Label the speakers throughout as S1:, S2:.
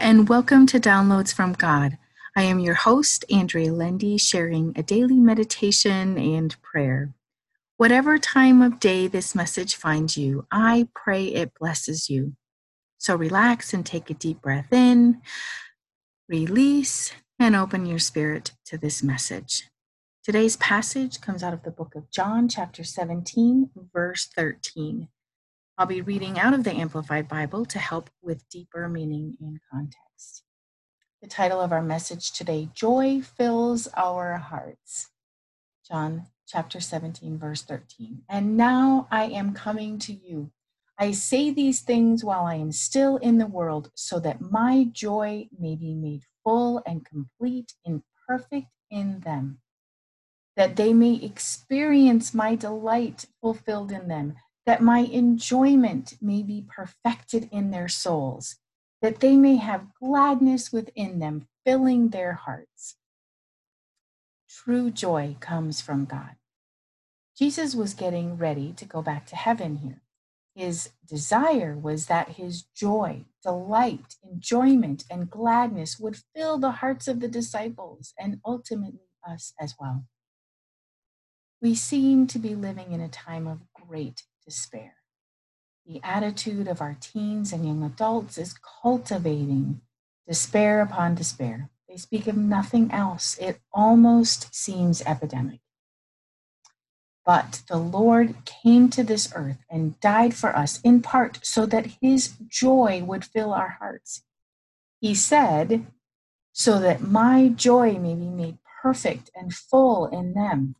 S1: and welcome to Downloads from God. I am your host, Andrea Lendy, sharing a daily meditation and prayer. Whatever time of day this message finds you, I pray it blesses you. So relax and take a deep breath in, release, and open your spirit to this message. Today's passage comes out of the book of John, chapter 17, verse 13. I'll be reading out of the Amplified Bible to help with deeper meaning and context. The title of our message today Joy Fills Our Hearts. John chapter 17, verse 13. And now I am coming to you. I say these things while I am still in the world, so that my joy may be made full and complete and perfect in them, that they may experience my delight fulfilled in them that my enjoyment may be perfected in their souls, that they may have gladness within them, filling their hearts. True joy comes from God. Jesus was getting ready to go back to heaven here. His desire was that his joy, delight, enjoyment, and gladness would fill the hearts of the disciples and ultimately us as well. We seem to be living in a time of great despair. The attitude of our teens and young adults is cultivating despair upon despair. They speak of nothing else. It almost seems epidemic. But the Lord came to this earth and died for us in part so that his joy would fill our hearts. He said, so that my joy may be made perfect and full in them.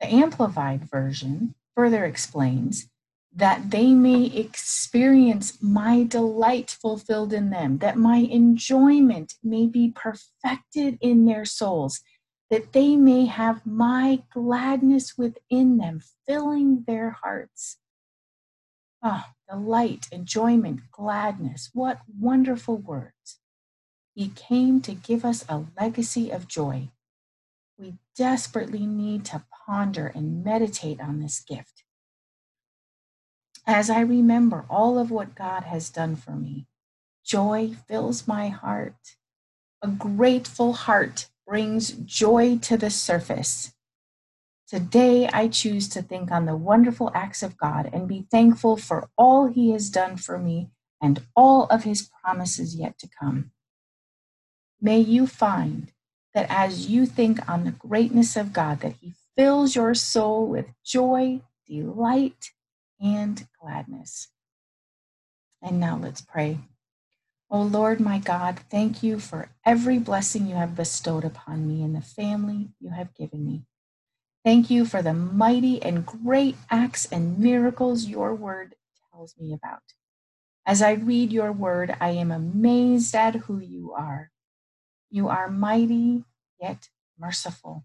S1: The Amplified Version further explains that they may experience my delight fulfilled in them, that my enjoyment may be perfected in their souls, that they may have my gladness within them, filling their hearts. Ah, oh, delight, enjoyment, gladness. What wonderful words. He came to give us a legacy of joy. We desperately need to ponder and meditate on this gift. As I remember all of what God has done for me, joy fills my heart. A grateful heart brings joy to the surface. Today, I choose to think on the wonderful acts of God and be thankful for all He has done for me and all of His promises yet to come. May you find that as you think on the greatness of God, that He fills your soul with joy, delight, and gladness. And now let's pray. Oh Lord, my God, thank you for every blessing you have bestowed upon me and the family you have given me. Thank you for the mighty and great acts and miracles your word tells me about. As I read your word, I am amazed at who you are. You are mighty, yet merciful.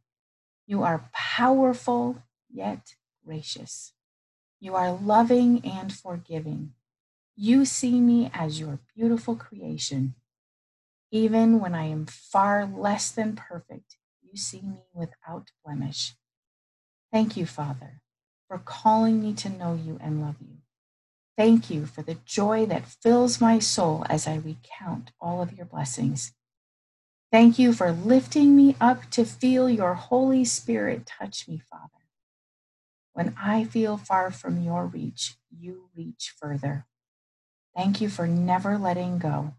S1: You are powerful, yet gracious. You are loving and forgiving. You see me as your beautiful creation. Even when I am far less than perfect, you see me without blemish. Thank you, Father, for calling me to know you and love you. Thank you for the joy that fills my soul as I recount all of your blessings. Thank you for lifting me up to feel your Holy Spirit touch me, Father. When I feel far from your reach, you reach further. Thank you for never letting go.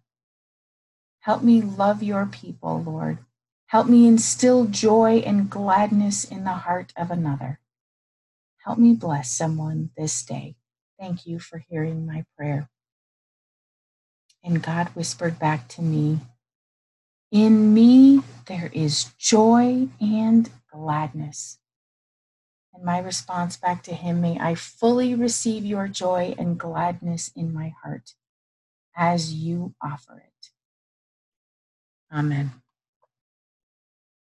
S1: Help me love your people, Lord. Help me instill joy and gladness in the heart of another. Help me bless someone this day. Thank you for hearing my prayer. And God whispered back to me, In me there is joy and gladness. And my response back to him, may I fully receive your joy and gladness in my heart as you offer it. Amen.